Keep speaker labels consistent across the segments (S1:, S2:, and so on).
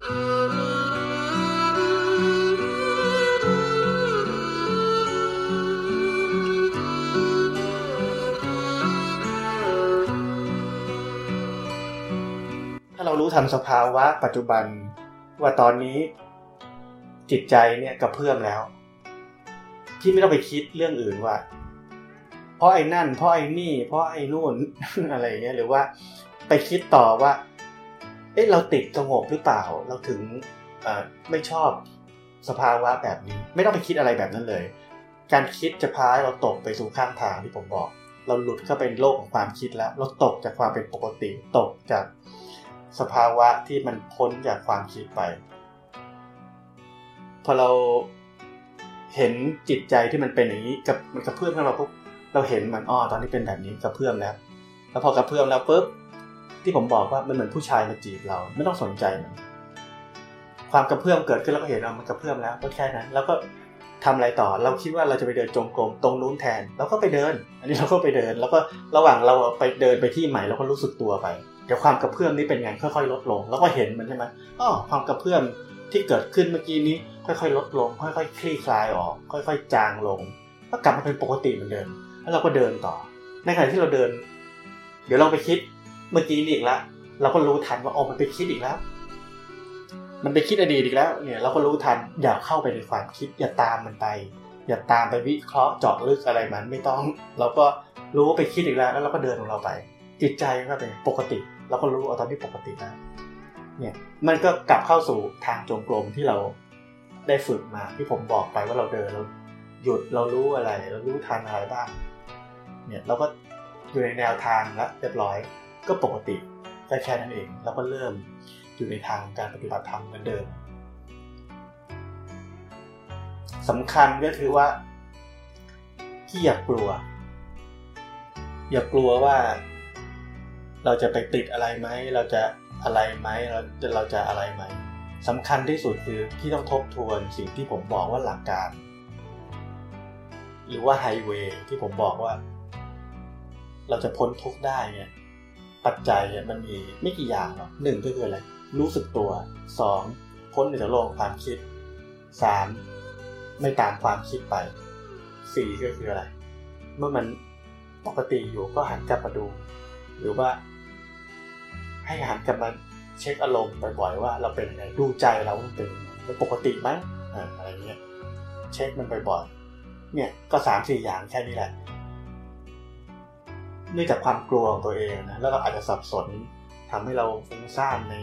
S1: ถ้าเรารู้ทันสภาวะปัจจุบันว่าตอนนี้จิตใจเนี่ยกระเพื่อมแล้ว ที่ไม่ต้องไปคิดเรื่องอื่นว่า เพราะไอ้นั่น เพราะไอ้นี่ เพราะไอ้นู่นอะไรเงี้ยหรือว่าไปคิดต่อว่า เอ๊ะเราติดสงบหรือเปล่า เราถึงไม่ชอบสภาวะแบบนี้ ไม่ต้องไปคิดอะไรแบบนั้นเลย การคิดจะพาเราตกไปสู่ข้างทางที่ผมบอก เราหลุดเข้าไปโลกของความคิดแล้ว เราตกจากความเป็นปกติ ตกจากสภาวะที่มันพ้นจากความคิดไป พอเราเห็นจิตใจที่มันเป็นอย่างนี้กับมันกระเพื่อมขึ้นมาปุ๊บเราเห็นมันอ้อตอนนี้เป็นแบบนี้กระเพื่อมแล้ว แล้วพอกระเพื่อมแล้วปุ๊บ ที่ผมบอกว่ามันเหมือนผู้ชายมาจีบเรา ไม่ต้องสนใจมันความกระเพื่อมเกิดขึ้นแล้วก็เห็นเรามันกระเพื่อมแล้วก็แค่นั้นแล้วก็ทำอะไรต่อ เราคิดว่าเราจะไปเดินจงกรมตรงนู้นแทนเราก็ไปเดิน อันนี้เราก็ไปเดิน แล้วก็ระหว่างเราไปเดินไปที่ใหม่เราก็รู้สึกตัวไปเดี๋ยวความกระเพื่อมนี้เป็นไงค่อยๆ ลดลง แล้วก็เห็นมันใช่ไหมอ๋อความกระเพื่อมที่เกิดขึ้นเมื่อกี้นี้ ค่อยๆ ลดลง ค่อยๆ คลี่คลายออก ค่อยๆ จางลงก็กลับมาเป็นปกติเหมือนเดิมแล้วเราก็เดินต่อ ในขณะที่เราเดิน เดี๋ยวเราไปคิด เมื่อกี้นี่อีกแล้วเราก็รู้ทันว่าอ๋อมันไปคิดอีกแล้ว มันไปคิดอดีตอีกแล้ว เนี่ย เราก็รู้ทันอย่าเข้าไปในความคิด อย่าตามมันไป อย่าตามไปวิเคราะห์เจาะลึกอะไรมันไม่ต้อง เราก็รู้ว่าไปคิดอีกแล้ว แล้วเราก็เดินของเราไป จิตใจก็เป็นปกติ เราก็รู้เอาตอนที่ปกติแล้เนี่ยมันก็กลับเข้าสู่ทางจงกรมที่เราได้ฝึกมาที่ผมบอกไปว่าเราเดินเราหยุดเรารู้อะไร เรารู้ทันอะไรบ้างเนี่ยเราก็อยู่ในแนวทางแล้วเรียบร้อย ก็ปกติแค่แค่นั้นเองเราก็เริ่มอยู่ในทางการปฏิบัติธรรมเหมือนเดิมสำคัญก็คือว่าที่อย่ากลัว อย่ากลัวว่า เราจะไปติดอะไรไหมเราจะอะไรไหมเราจะเราจะอะไรไหมสำคัญที่สุดคือที่ต้องทบทวนสิ่งที่ผมบอกว่าหลักการ หรือว่าไฮเวย์ที่ผมบอกว่า เราจะพ้นทุกข์ได้เนี่ย ปัจจัยมันมีไม่กี่อย่างหรอกหนึ่งก็คืออะไร รู้สึกตัวสองพ้นจากโลกความคิดสามไม่ตามความคิดไปสี่ก็คืออะไร เมื่อมันปกติอยู่ก็หันกลับมาดู หรือว่า ให้หันกลับมาเช็คอารมณ์บ่อยๆว่า เราเป็นยังไงดูใจเราเป็นเป็นปกติไหมอะไรเงี้ยเช็คมันบ่อยๆเนี่ยก็สามสี่อย่างแค่นี้แหละ เนื่องจากความกลัวของตัวเองนะแล้วเราอาจจะสับสนทำให้เราฟุ้งซ่านใน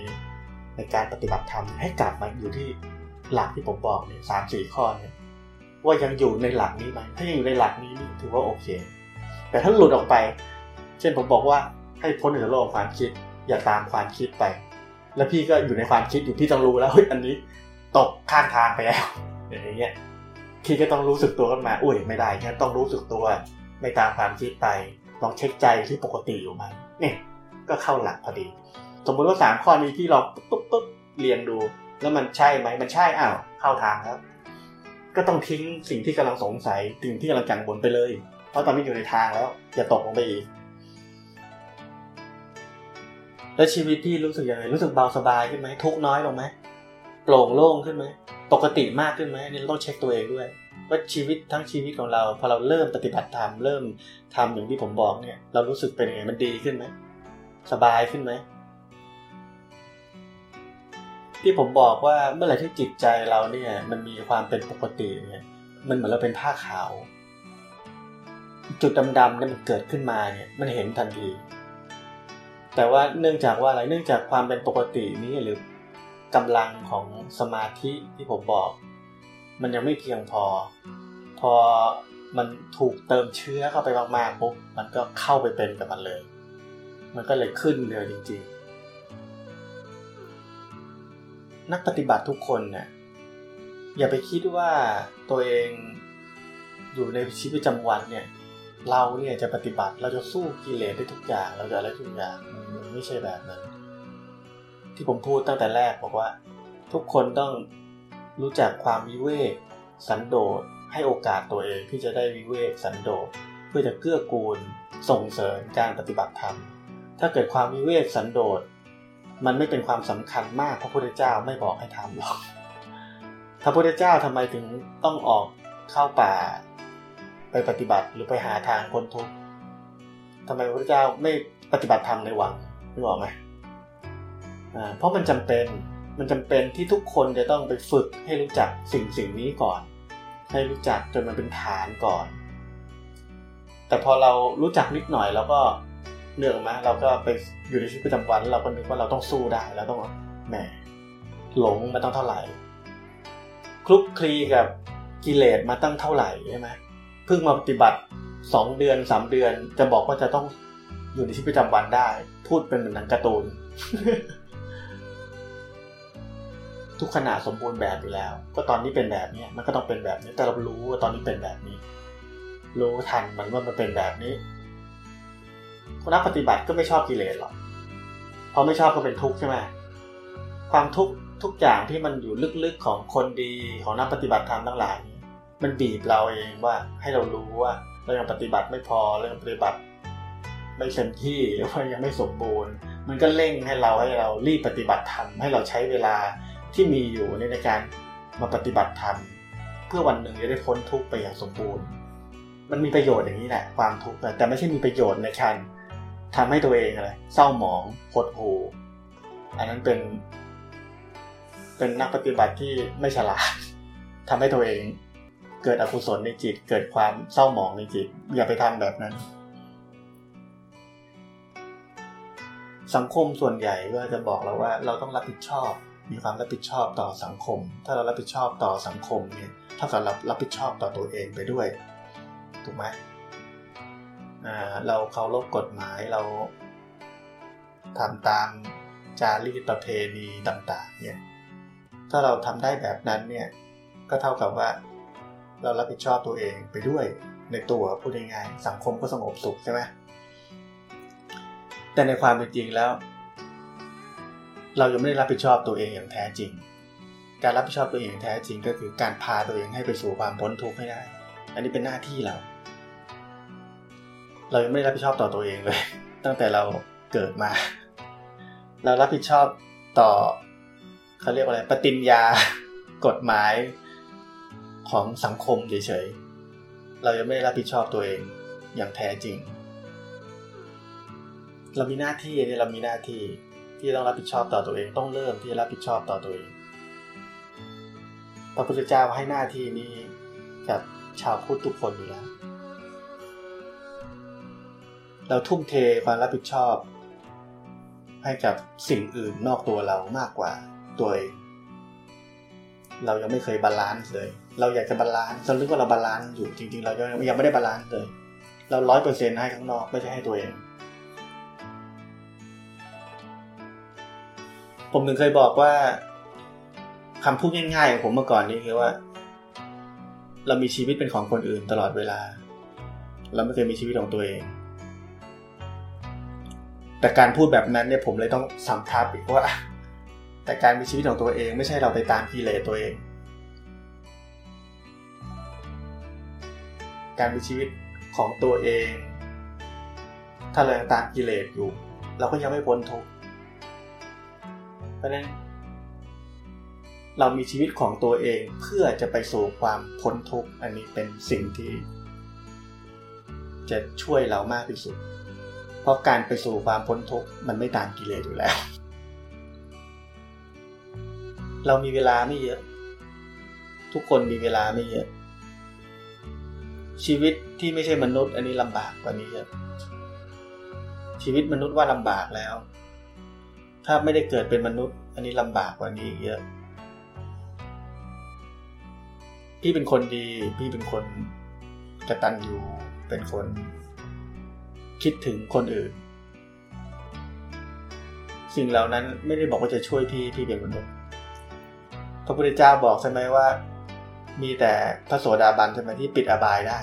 S1: ในการปฏิบัติธรรมให้กลับมาอยู่ที่หลักที่ผมบอกเนี่ยสามสี่ข้อเนี่ยว่ายังอยู่ในหลักนี้ไหมถ้ายังอยู่ในหลักนี้นี่ถือว่าโอเค แต่ถ้าหลุดออกไป เช่นผมบอกว่าให้พ้นจากโลกความคิด อย่าตามความคิดไป แล้วพี่ก็อยู่ในความคิดอยู่พี่ต้องรู้แล้วเฮ้ยอันนี้ตกข้างทางไปแล้วอย่างเงี้ยพี่ก็ต้องรู้สึกตัวขึ้นมา อุ้ยไม่ได้งั้นต้องรู้สึกตัว ไม่ตามความคิดไป ลองเช็คใจที่ปกติอยู่ไหมเนี่ยก็เข้าหลักพอดี สมมติว่าสามข้อนี้ที่เราปุ๊บปุ๊บเรียนดู แล้วมันใช่ไหมมันใช่อ้าวเข้าทางแล้วก็ต้องทิ้งสิ่งที่กำลังสงสัยสิ่งที่กำลังกังวลไปเลย เพราะตอนนี้อยู่ในทางแล้วอย่าตกลงไปอีกแล้วชีวิตที่รู้สึกยังไงรู้สึกเบาสบายขึ้นไหมทุกน้อยลงไหมโปร่งโล่งขึ้นไหมปกติมากขึ้นไหมอันนี้เราต้องเช็คตัวเองด้วย ว่าชีวิตทั้งชีวิตของเรา พอเราเริ่มปฏิบัติธรรมเริ่มทำอย่างที่ผมบอกเนี่ย เรารู้สึกเป็นยังไงมันดีขึ้นไหมสบายขึ้นไหมที่ผมบอกว่าเมื่อไหร่ที่จิตใจเราเนี่ย มันมีความเป็นปกติเนี่ย มันเหมือนเราเป็นผ้าขาว จุดดำๆนี่มันเกิดขึ้นมาเนี่ย มันเห็นทันที แต่ว่าเนื่องจากว่าอะไรเนื่องจากความเป็นปกตินี้หรือกำลังของสมาธิที่ผมบอก มันยังไม่เพียงพอ พอมันถูกเติมเชื้อเข้าไปมากๆปุ๊บมันก็เข้าไปเป็นกับมันเลย มันก็เลยขึ้นเลยจริง ๆ นักปฏิบัติทุกคนเนี่ยอย่าไปคิดว่าตัวเองอยู่ในชีวิตประจำวันเนี่ย เราเนี่ยจะปฏิบัติเราจะสู้กิเลสได้ทุกอย่างเราจะอะไรทุกอย่างมันไม่ใช่แบบนั้น ที่ผมพูดตั้งแต่แรกบอกว่า ทุกคนต้อง รู้จักความวิเวกสันโดษให้โอกาสตัวเองที่จะได้วิเวกสันโดษเพื่อจะเกื้อกูล ส่งเสริมการปฏิบัติธรรม ถ้าเกิดความวิเวกสันโดษมันไม่เป็นความสำคัญมากพระพุทธเจ้าไม่บอกให้ทำหรอกพระพุทธเจ้าทำไมถึงต้องออกเข้าป่า ไปปฏิบัติหรือไปหาทางพ้นทุกข์ทำไมพระพุทธเจ้าไม่ปฏิบัติธรรมในวังนึกออกไหมเพราะมันจำเป็น มันจำเป็นที่ทุกคนจะต้องไปฝึกให้รู้จักสิ่งสิ่งนี้ก่อน ให้รู้จักจนมันเป็นฐานก่อน แต่พอเรารู้จักนิดหน่อยแล้วก็เนื่องมาเราก็ไปอยู่ในชีวิตประจำวัน เราก็นึกว่าเราต้องสู้ได้เราต้องแหมหลงมาตั้งเท่าไหร่คลุกคลีกับกิเลสมาตั้งเท่าไหร่ใช่ไหมเพิ่งมาปฏิบัติสองเดือนสามเดือนจะบอกว่าจะต้องอยู่ในชีวิตประจำวันได้ พูดเป็นเหมือนหนังการ์ตูน ทุกขณะสมบูรณ์แบบอยู่แล้ว ก็ตอนนี้เป็นแบบนี้มันก็ต้องเป็นแบบนี้แต่เรารู้ว่าตอนนี้เป็นแบบนี้ รู้ทันมันว่ามันเป็นแบบนี้คนนักปฏิบัติก็ไม่ชอบกิเลสหรอกพอไม่ชอบก็เป็นทุกข์ใช่ไหมความทุกข์ทุกอย่างที่มันอยู่ลึกๆของคนดีของนักปฏิบัติธรรมทั้งหลาย มันบีบเราเองว่าให้เรารู้ว่าเรายังปฏิบัติไม่พอเรายังปฏิบัติไม่เต็มที่หรือว่ายังไม่สมบูรณ์ มันก็เร่งให้เราให้เรารีบปฏิบัติธรรมให้เราใช้เวลา ที่มีอยู่ในการมาปฏิบัติธรรมเพื่อวันหนึ่งจะได้พ้นทุกข์ไปอย่างสมบูรณ์ มันมีประโยชน์อย่างนี้แหละความทุกข์แต่ไม่ใช่มีประโยชน์ในการทำให้ตัวเองอะไรเศร้าหมองหดหู่อันนั้นเป็น เป็นนักปฏิบัติที่ไม่ฉลาดทำให้ตัวเองเกิดอกุศลในจิต เกิดความเศร้าหมองในจิต อย่าไปทำแบบนั้น สังคมส่วนใหญ่ก็จะบอกเราว่า เราต้องรับผิดชอบ มีความรับผิดชอบต่อสังคม ถ้าเรารับผิดชอบต่อสังคมเนี่ยเท่ากับรับรับผิดชอบต่อตัวเองไปด้วยถูกไหมเราเคารพกฎหมายเราทำตามจารีตประเพณีต่างๆเนี่ยถ้าเราทำได้แบบนั้นเนี่ยก็เท่ากับว่า เรารับผิดชอบตัวเองไปด้วยในตัวพูดง่ายๆสังคมก็สงบสุขใช่ไหมแต่ในความเป็นจริงแล้ว เรายังไม่ได้รับผิดชอบตัวเองอย่างแท้จริง การรับผิดชอบตัวเองอย่างแท้จริงก็คือการพาตัวเองให้ไปสู่ความพ้นทุกข์ให้ได้ อันนี้เป็นหน้าที่เรา เรายังไม่ได้รับผิดชอบต่อตัวเองเลย ตั้งแต่เราเกิดมา เรารับผิดชอบต่อเขาเรียกว่าอะไรปฏิญญากฎหมายของสังคมเฉยๆ เรายังไม่ได้รับผิดชอบตัวเองอย่างแท้จริง เรามีหน้าที่เนี่ยเรามีหน้าที่ ที่ต้องรับผิดชอบต่อตัวเอง ต้องเริ่มที่จะรับผิดชอบต่อตัวเอง พระพุทธเจ้าให้หน้าที่นี้กับชาวพุทธทุกคนอยู่แล้ว เราทุ่มเทความรับผิดชอบ ให้กับสิ่งอื่นนอกตัวเรามากกว่าตัวเอง เรายังไม่เคย balance เลย เราอยากจะ balance เราคิดว่าเรา balance อยู่จริงๆ เรายังไม่ได้ balance เลย เราร้อยเปอร์เซ็นต์ให้ข้างนอกไม่ใช่ให้ตัวเอง ผมถึงเคยบอกว่าคำพูดง่ายๆของผมเมื่อก่อนนี้คือว่า เรามีชีวิตเป็นของคนอื่นตลอดเวลา เราไม่เคยมีชีวิตของตัวเอง แต่การพูดแบบนั้นเนี่ยผมเลยต้องสัมทับอีกว่า แต่การมีชีวิตของตัวเอง ไม่ใช่เราไปตามกิเลสตัวเอง การมีชีวิตของตัวเอง ถ้าเราตามกิเลสอยู่ เราก็ยังไม่พ้นทุกข์ เพราะนั้นเรามีชีวิตของตัวเองเพื่อจะไปสู่ความพ้นทุกข์อันนี้เป็นสิ่งที่ จะช่วยเรามากที่สุด เพราะการไปสู่ความพ้นทุกข์มันไม่ตามกิเลสอยู่แล้ว เรามีเวลาไม่เยอะ ทุกคนมีเวลาไม่เยอะ ชีวิตที่ไม่ใช่มนุษย์ อันนี้ลำบากกว่านี้เยอะชีวิตมนุษย์ว่าลำบากแล้ว ถ้าไม่ได้เกิดเป็นมนุษย์ อันนี้ลำบากกว่านี้เยอะ พี่เป็นคนดี พี่เป็นคนกระตันอยู่เป็นคน คิดถึงคนอื่น สิ่งเหล่านั้นไม่ได้บอกว่าจะช่วยพี่ที่เป็นมนุษย์พระพุทธเจ้าบอกใช่ไหมว่า มีแต่พระโสดาบันใช่ไหมที่ปิดอบายได้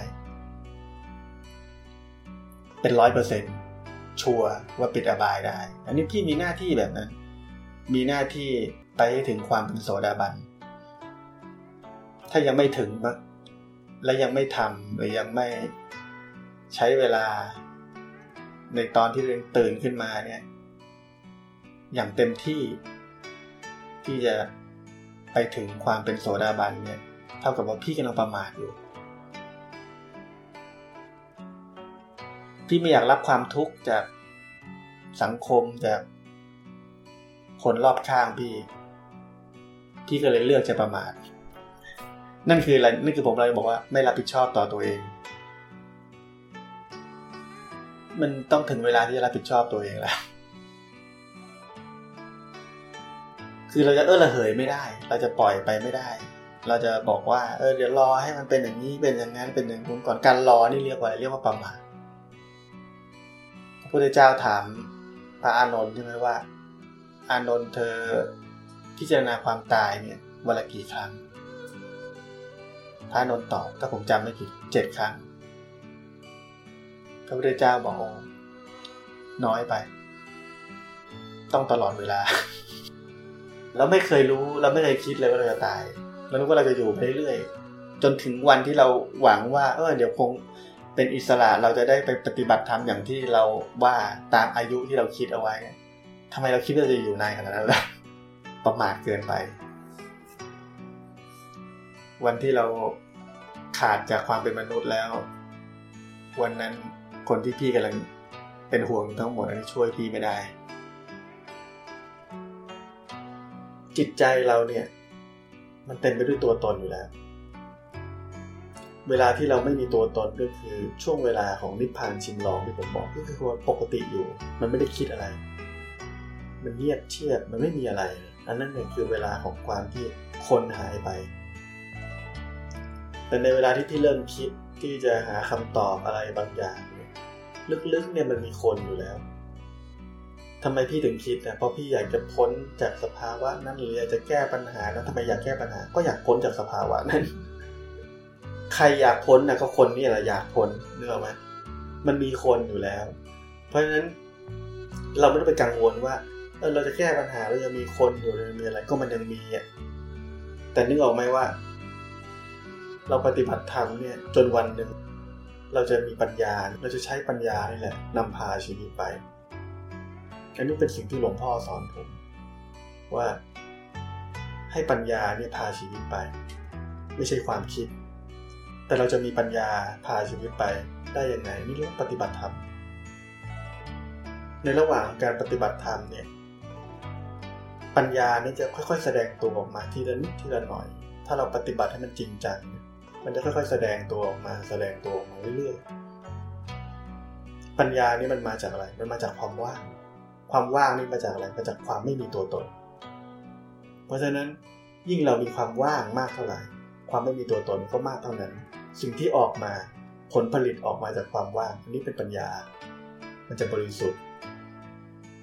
S1: เป็นร้อยเปอร์เซ็นต์ ชัวร์ว่าปิดอบายได้ อันนี้พี่มีหน้าที่แบบนั้น มีหน้าที่ไปให้ถึงความเป็นโสดาบัน ถ้ายังไม่ถึงและยังไม่ทำหรือยังไม่ใช้เวลา ในตอนที่เรตื่นขึ้นมาเนี่ย อย่างเต็มที่ที่จะไปถึงความเป็นโสดาบันเนี่ย เท่ากับว่าพี่กำลังประมาทอยู่ พี่ไม่อยากรับความทุกข์จากสังคมจากคนรอบข้างพี่ พี่ก็เลยเลือกจะประมาท นั่นคืออะไร นั่นคือผมเลยบอกว่าไม่รับผิดชอบต่อตัวเอง มันต้องถึงเวลาที่จะรับผิดชอบตัวเองแล้ว คือเราจะเออระเหยไม่ได้ เราจะปล่อยไปไม่ได้ เราจะบอกว่า เออเดี๋ยวรอให้มันเป็นอย่างนี้ เป็นอย่างนั้น เป็นอย่างนู้นก่อน การรอนี่เรียกว่าเรียกว่าประมาท พระพุทธเจ้าถามพระอานนท์ใช่ไหมว่า อานนท์เธอพิจารณาความตายเนี่ยวันละกี่ครั้ง พระอานนท์ตอบถ้าผมจำไม่ผิดเจ็ดครั้ง พระพุทธเจ้าบอกน้อยไป ต้องตลอดเวลา เราไม่เคยรู้เราไม่เคยคิดเลยว่าเราจะตายเราคิดว่าเราจะอยู่ไปเรื่อยๆจนถึงวันที่เราหวังว่า เออเดี๋ยวคง เป็นอิสระเราจะได้ไปปฏิบัติธรรมอย่างที่เราว่าตามอายุที่เราคิดเอาไว้ทำไมเราคิดว่าจะอยู่นานขนาดนั้นล่ะประมาทเกินไป วันที่เราขาดจากความเป็นมนุษย์แล้ว วันนั้นคนที่พี่กำลังเป็นห่วงทั้งหมดอันนี้ช่วยพี่ไม่ได้ จิตใจเราเนี่ย มันเต็มไปด้วยตัวตนอยู่แล้ว เวลาที่เราไม่มีตัวตนก็คือช่วงเวลาของนิพพานชิมลองที่ผมบอกก็คือว่าปกติอยู่ มันไม่ได้คิดอะไร มันเงียบเชียบมันไม่มีอะไร อันนั้นเนี่ยคือเวลาของความที่คนหายไป แต่ในเวลาที่พี่เริ่มคิดที่จะหาคำตอบอะไรบางอย่างเนี่ยลึกๆเนี่ยมันมีคนอยู่แล้วทำไมพี่ถึงคิดนะเพราะพี่อยากจะพ้นจากสภาวะนั้นหรืออยากจะแก้ปัญหานะทำไมอยากแก้ปัญหา ก็อยากพ้นจากสภาวะนั้น ใครอยากพ้นนะก็คนนี่แหละอยากพ้นเนื้อไหมมันมีคนอยู่แล้ว เพราะฉะนั้นเราไม่ต้องไปกังวลว่าเออเราจะแก้ปัญหาเราจะมีคนอยู่หรือมีอะไรก็มันยังมีอะแต่นึกออกไหมว่า เราปฏิบัติธรรมเนี่ย จนวันหนึ่งเราจะมีปัญญา เราจะใช้ปัญญานี่แหละนำพาชีวิตไปอันนี้เป็นสิ่งที่หลวงพ่อสอนผม ว่าให้ปัญญาเนี่ยพาชีวิตไป ไม่ใช่ความคิด แต่เราจะมีปัญญาพาชีวิตไปได้ยังไงนี่เรื่องปฏิบัติธรรม ในระหว่างการปฏิบัติธรรมเนี่ยปัญญานี่จะค่อย ๆ แสดงตัวออกมาทีละนิดทีละหน่อย ถ้าเราปฏิบัติให้มันจริงจังมันจะค่อย ๆ แสดงตัวออกมาแสดงตัวออกมาเรื่อยๆ ปัญญานี่มันมาจากอะไร มันมาจากความว่าง ความว่างนี่มาจากอะไร มาจากความไม่มีตัวตน เพราะฉะนั้นยิ่งเรามีความว่างมากเท่าไหร่ ความไม่มีตัวตนก็มากเท่านั้น สิ่งที่ออกมาผลผลิตออกมาจากความว่างอันนี้เป็นปัญญา มันจะบริสุทธิ์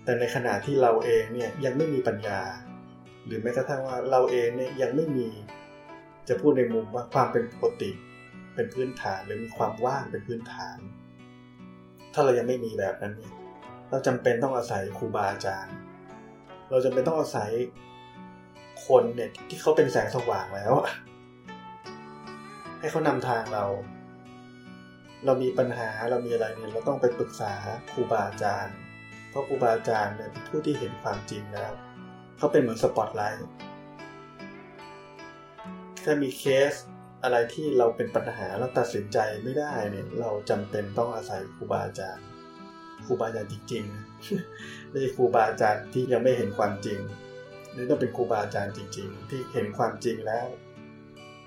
S1: แต่ในขณะที่เราเองเนี่ยยังไม่มีปัญญา หรือแม้กระทั่งว่าเราเองเนี่ยยังไม่มีจะพูดในมุมว่าความเป็นปกติ เป็นพื้นฐานหรือมีความว่างเป็นพื้นฐาน ถ้าเรายังไม่มีแบบนั้นเนี่ยเราจำเป็นต้องอาศัยครูบาอาจารย์ เราจำเป็นต้องอาศัยคนเนี่ยที่เขาเป็นแสงสว่างแล้ว ให้เขานำทางเรา เรามีปัญหาเรามีอะไรเนี่ยเราต้องไปปรึกษาครูบาอาจารย์ เพราะครูบาอาจารย์เนี่ยเป็นผู้ที่เห็นความจริงแล้วเขาเป็นเหมือนสปอตไลท์ถ้ามีเคสอะไรที่เราเป็นปัญหาเราตัดสินใจไม่ได้เนี่ย เราจำเป็นต้องอาศัยครูบาอาจารย์ครูบาอาจารย์จริงๆไม่ใช่ครูบาอาจารย์ที่ยังไม่เห็นความจริงนี่ต้องเป็นครูบาอาจารย์จริง ๆ ที่เห็นความจริงแล้ว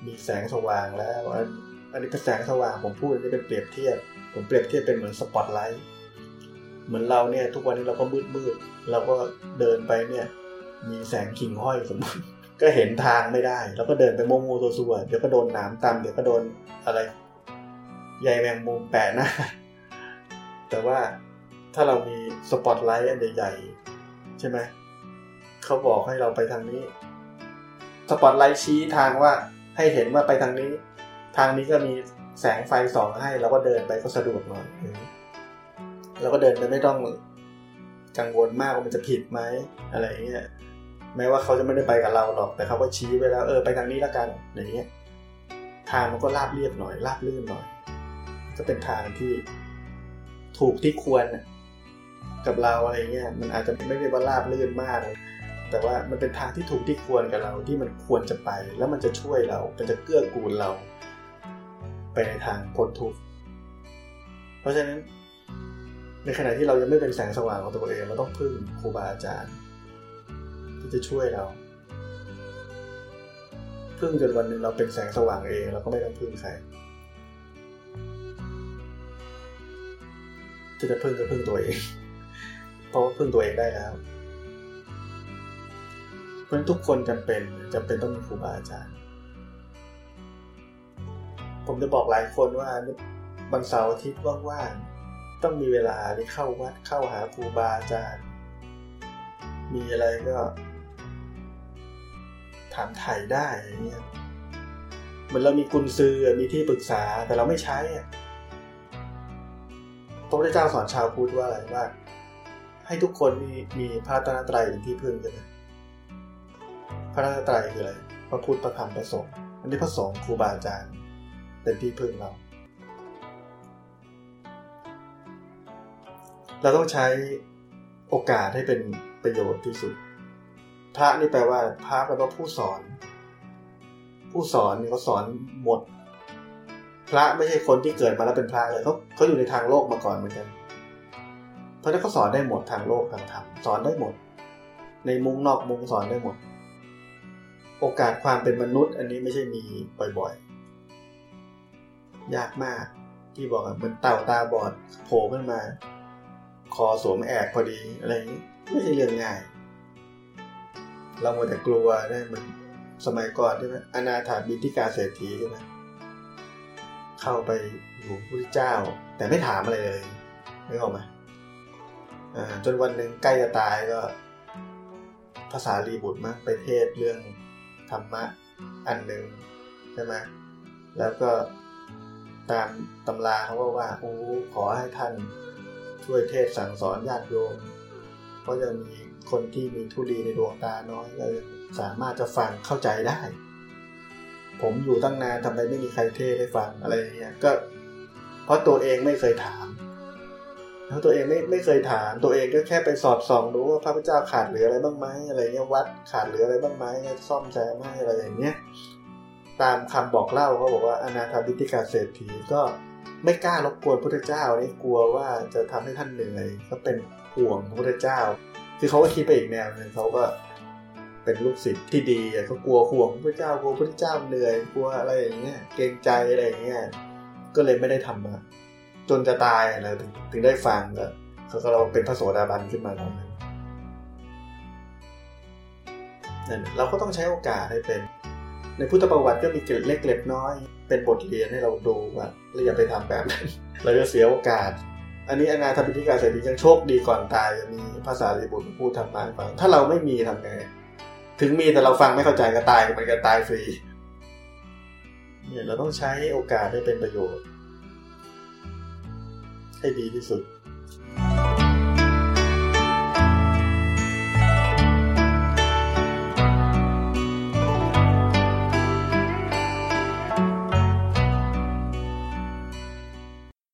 S1: มีแสงสว่างแล้ว อันนี้เป็นแสงสว่างผมพูดอันนี้เป็นเปรียบเทียบ ผมเปรียบเทียบเป็นเหมือนสปอตไลท์เหมือนเราเนี่ย ทุกวันนี้เราก็มืดมืดเราก็เดินไปเนี่ย มีแสงหิ่งห้อยสมมติก็เห็นทางไม่ได้ แล้วก็เดินไปมั่วๆซั่วๆเดี๋ยวก็โดนหนามตำเดี๋ยวก็โดนอะไรใยแมงมุมแปะหน้าแต่ว่าถ้าเรามีสปอตไลท์อันใหญ่ๆใช่ไหมเขาบอกให้เราไปทางนี้ สปอตไลท์ชี้ทางว่า ให้เห็นว่าไปทางนี้ ทางนี้ก็มีแสงไฟส่องให้เราก็เดินไปก็สะดวกหน่อยเราก็เดินไปไม่ต้องกังวลมากว่ามันจะผิดไหมอะไรเงี้ยแม้ว่าเขาจะไม่ได้ไปกับเราหรอก แต่เขาก็ชี้ไปแล้วเออไปทางนี้แล้วกันอย่างเงี้ยทางมันก็ราบเรียบหน่อยราบลื่นหน่อย ก็เป็นทางที่ถูกที่ควรกับเราอะไรเงี้ยมันอาจจะไม่ได้ว่าราบลื่นมาก แต่ว่ามันเป็นทางที่ถูกที่ควรกับเราที่มันควรจะไป แล้วมันจะช่วยเรา มันจะเกื้อกูลเรา ไปในทางพ้นทุกข์เพราะฉะนั้น ในขณะที่เรายังไม่เป็นแสงสว่างของตัวเองเราต้องพึ่งครูบาอาจารย์ ที่จะช่วยเรา พึ่งจนวันหนึ่งเราเป็นแสงสว่างเองเราก็ไม่ต้องพึ่งใครที่จะพึ่งก็พึ่งตัวเอง เพราะว่าพึ่งตัวเองได้แล้ว ราะนทุกคนจำเป็นจำเป็นต้องมีครูบาอาจารย์ ผมจะบอกหลายคนว่าวันเสาร์อาทิตย์ว่างๆต้องมีเวลาที่เข้าวัดเข้าหาครูบาอาจารย์ มีอะไรก็ ถามไถ่ได้อย่างเงี้ยเหมือนเรามีกุญซือมีที่ปรึกษาแต่เราไม่ใช้อะพระพุทธเจ้าสอนชาวพุทธว่าอะไรว่า ให้ทุกคนมีมีพระตนตรัยเป็นที่พึ่งกันนะ พระตนตรัยคืออะไรพระพุทธพระธรรมพระสงฆ์อันนี้พระสงฆ์ครูบาอาจารย์เป็นที่พึ่งเรา เราต้องใช้โอกาสให้เป็นประโยชน์ที่สุด พระนี่แปลว่า พระแปลว่าผู้สอน ผู้สอนเขาสอนหมด พระไม่ใช่คนที่เกิดมาแล้วเป็นพระเลยเขาเขาอยู่ในทางโลกมาก่อนเหมือนกัน เพราะนั้นเขาสอนได้หมดทางโลกทางธรรมสอนได้หมด ในมุงนอกมุงสอนได้หมด โอกาสความเป็นมนุษย์ อันนี้ไม่ใช่มีบ่อยๆ ยากมากที่บอกเหมือนเต่าตาบอดโผล่ขึ้นมา คอสวมแอกพอดีอะไรอย่างนี้ไม่ใช่เรื่องง่าย เราโมแต่กลัวได้มันสมัยก่อนใช่ไหมอนาถาบินทิกาเศรษฐีใช่ไหมเข้าไปอยู่พระเจ้า แต่ไม่ถามอะไรเลยไม่ออกมาจนวันหนึ่งใกล้จะตายก็ภาษารีบุตรมาไปเทศเรื่อง รรมะอันหนึ่งใช่ไหมแล้วก็ตามตำราเขาบอกว่าโอ้ขอให้ท่านช่วยเทศสั่งสอนญาติโยมเพราะจะมีคนที่มีทุลีในดวงตาน้อยก็สามารถจะฟังเข้าใจได้ ผมอยู่ตั้งนานทำไมไม่มีใครเทศให้ฟังอะไรอย่างเงี้ยก็ เพราะตัวเองไม่เคยถาม แล้วตัวเองไม่ไม่เคยถาม ตัวเองก็แค่ไปสอดส่องดูว่าพระพุทธเจ้าขาดเหลืออะไรบ้างไหมอะไรเงี้ยวัดขาดเหลืออะไรบ้างไหมซ่อมแซมให้อะไรอย่างเงี้ยตามคำบอกเล่าเขาบอกว่าอนาถาบิติกาเศรษฐีก็ไม่กล้ารบกวนพระพุทธเจ้านี่กลัวว่าจะทำให้ท่านเหนื่อยก็เป็นห่วงพระพุทธเจ้า คือเขาก็คิดไปอีกแนวหนึ่งเขาก็เป็นลูกศิษย์ที่ดีเขากลัวห่วงพระเจ้ากลัวพระเจ้าเหนื่อยกลัวอะไรอย่างเงี้ยเกรงใจอะไรอย่างเงี้ยก็เลยไม่ได้ทำมา จนจะตายอะไรถึงได้ฟังก็เขาก็เราเป็นพระโสดาบันขึ้นมาตอนนั้นนั่นเราก็ต้องใช้โอกาสให้เป็น ในพุทธประวัติก็มีเกล็ดเล็กเกล็ดน้อย เป็นบทเรียนให้เราดูว่าเราอย่าไปทำแบบนั้นเราจะเสียโอกาส อันนี้อนาถบิณฑิกาเสรียังโชคดีก่อนตายจะมีภาษาลิบุตรพูดทำมาฟัง ถ้าเราไม่มีทำไงถึงมีแต่เราฟังไม่เข้าใจก็ตายเหมือนกันตายฟรีเนี่ยเราต้องใช้โอกาสให้เป็นประโยชน์ ให้ดีที่สุด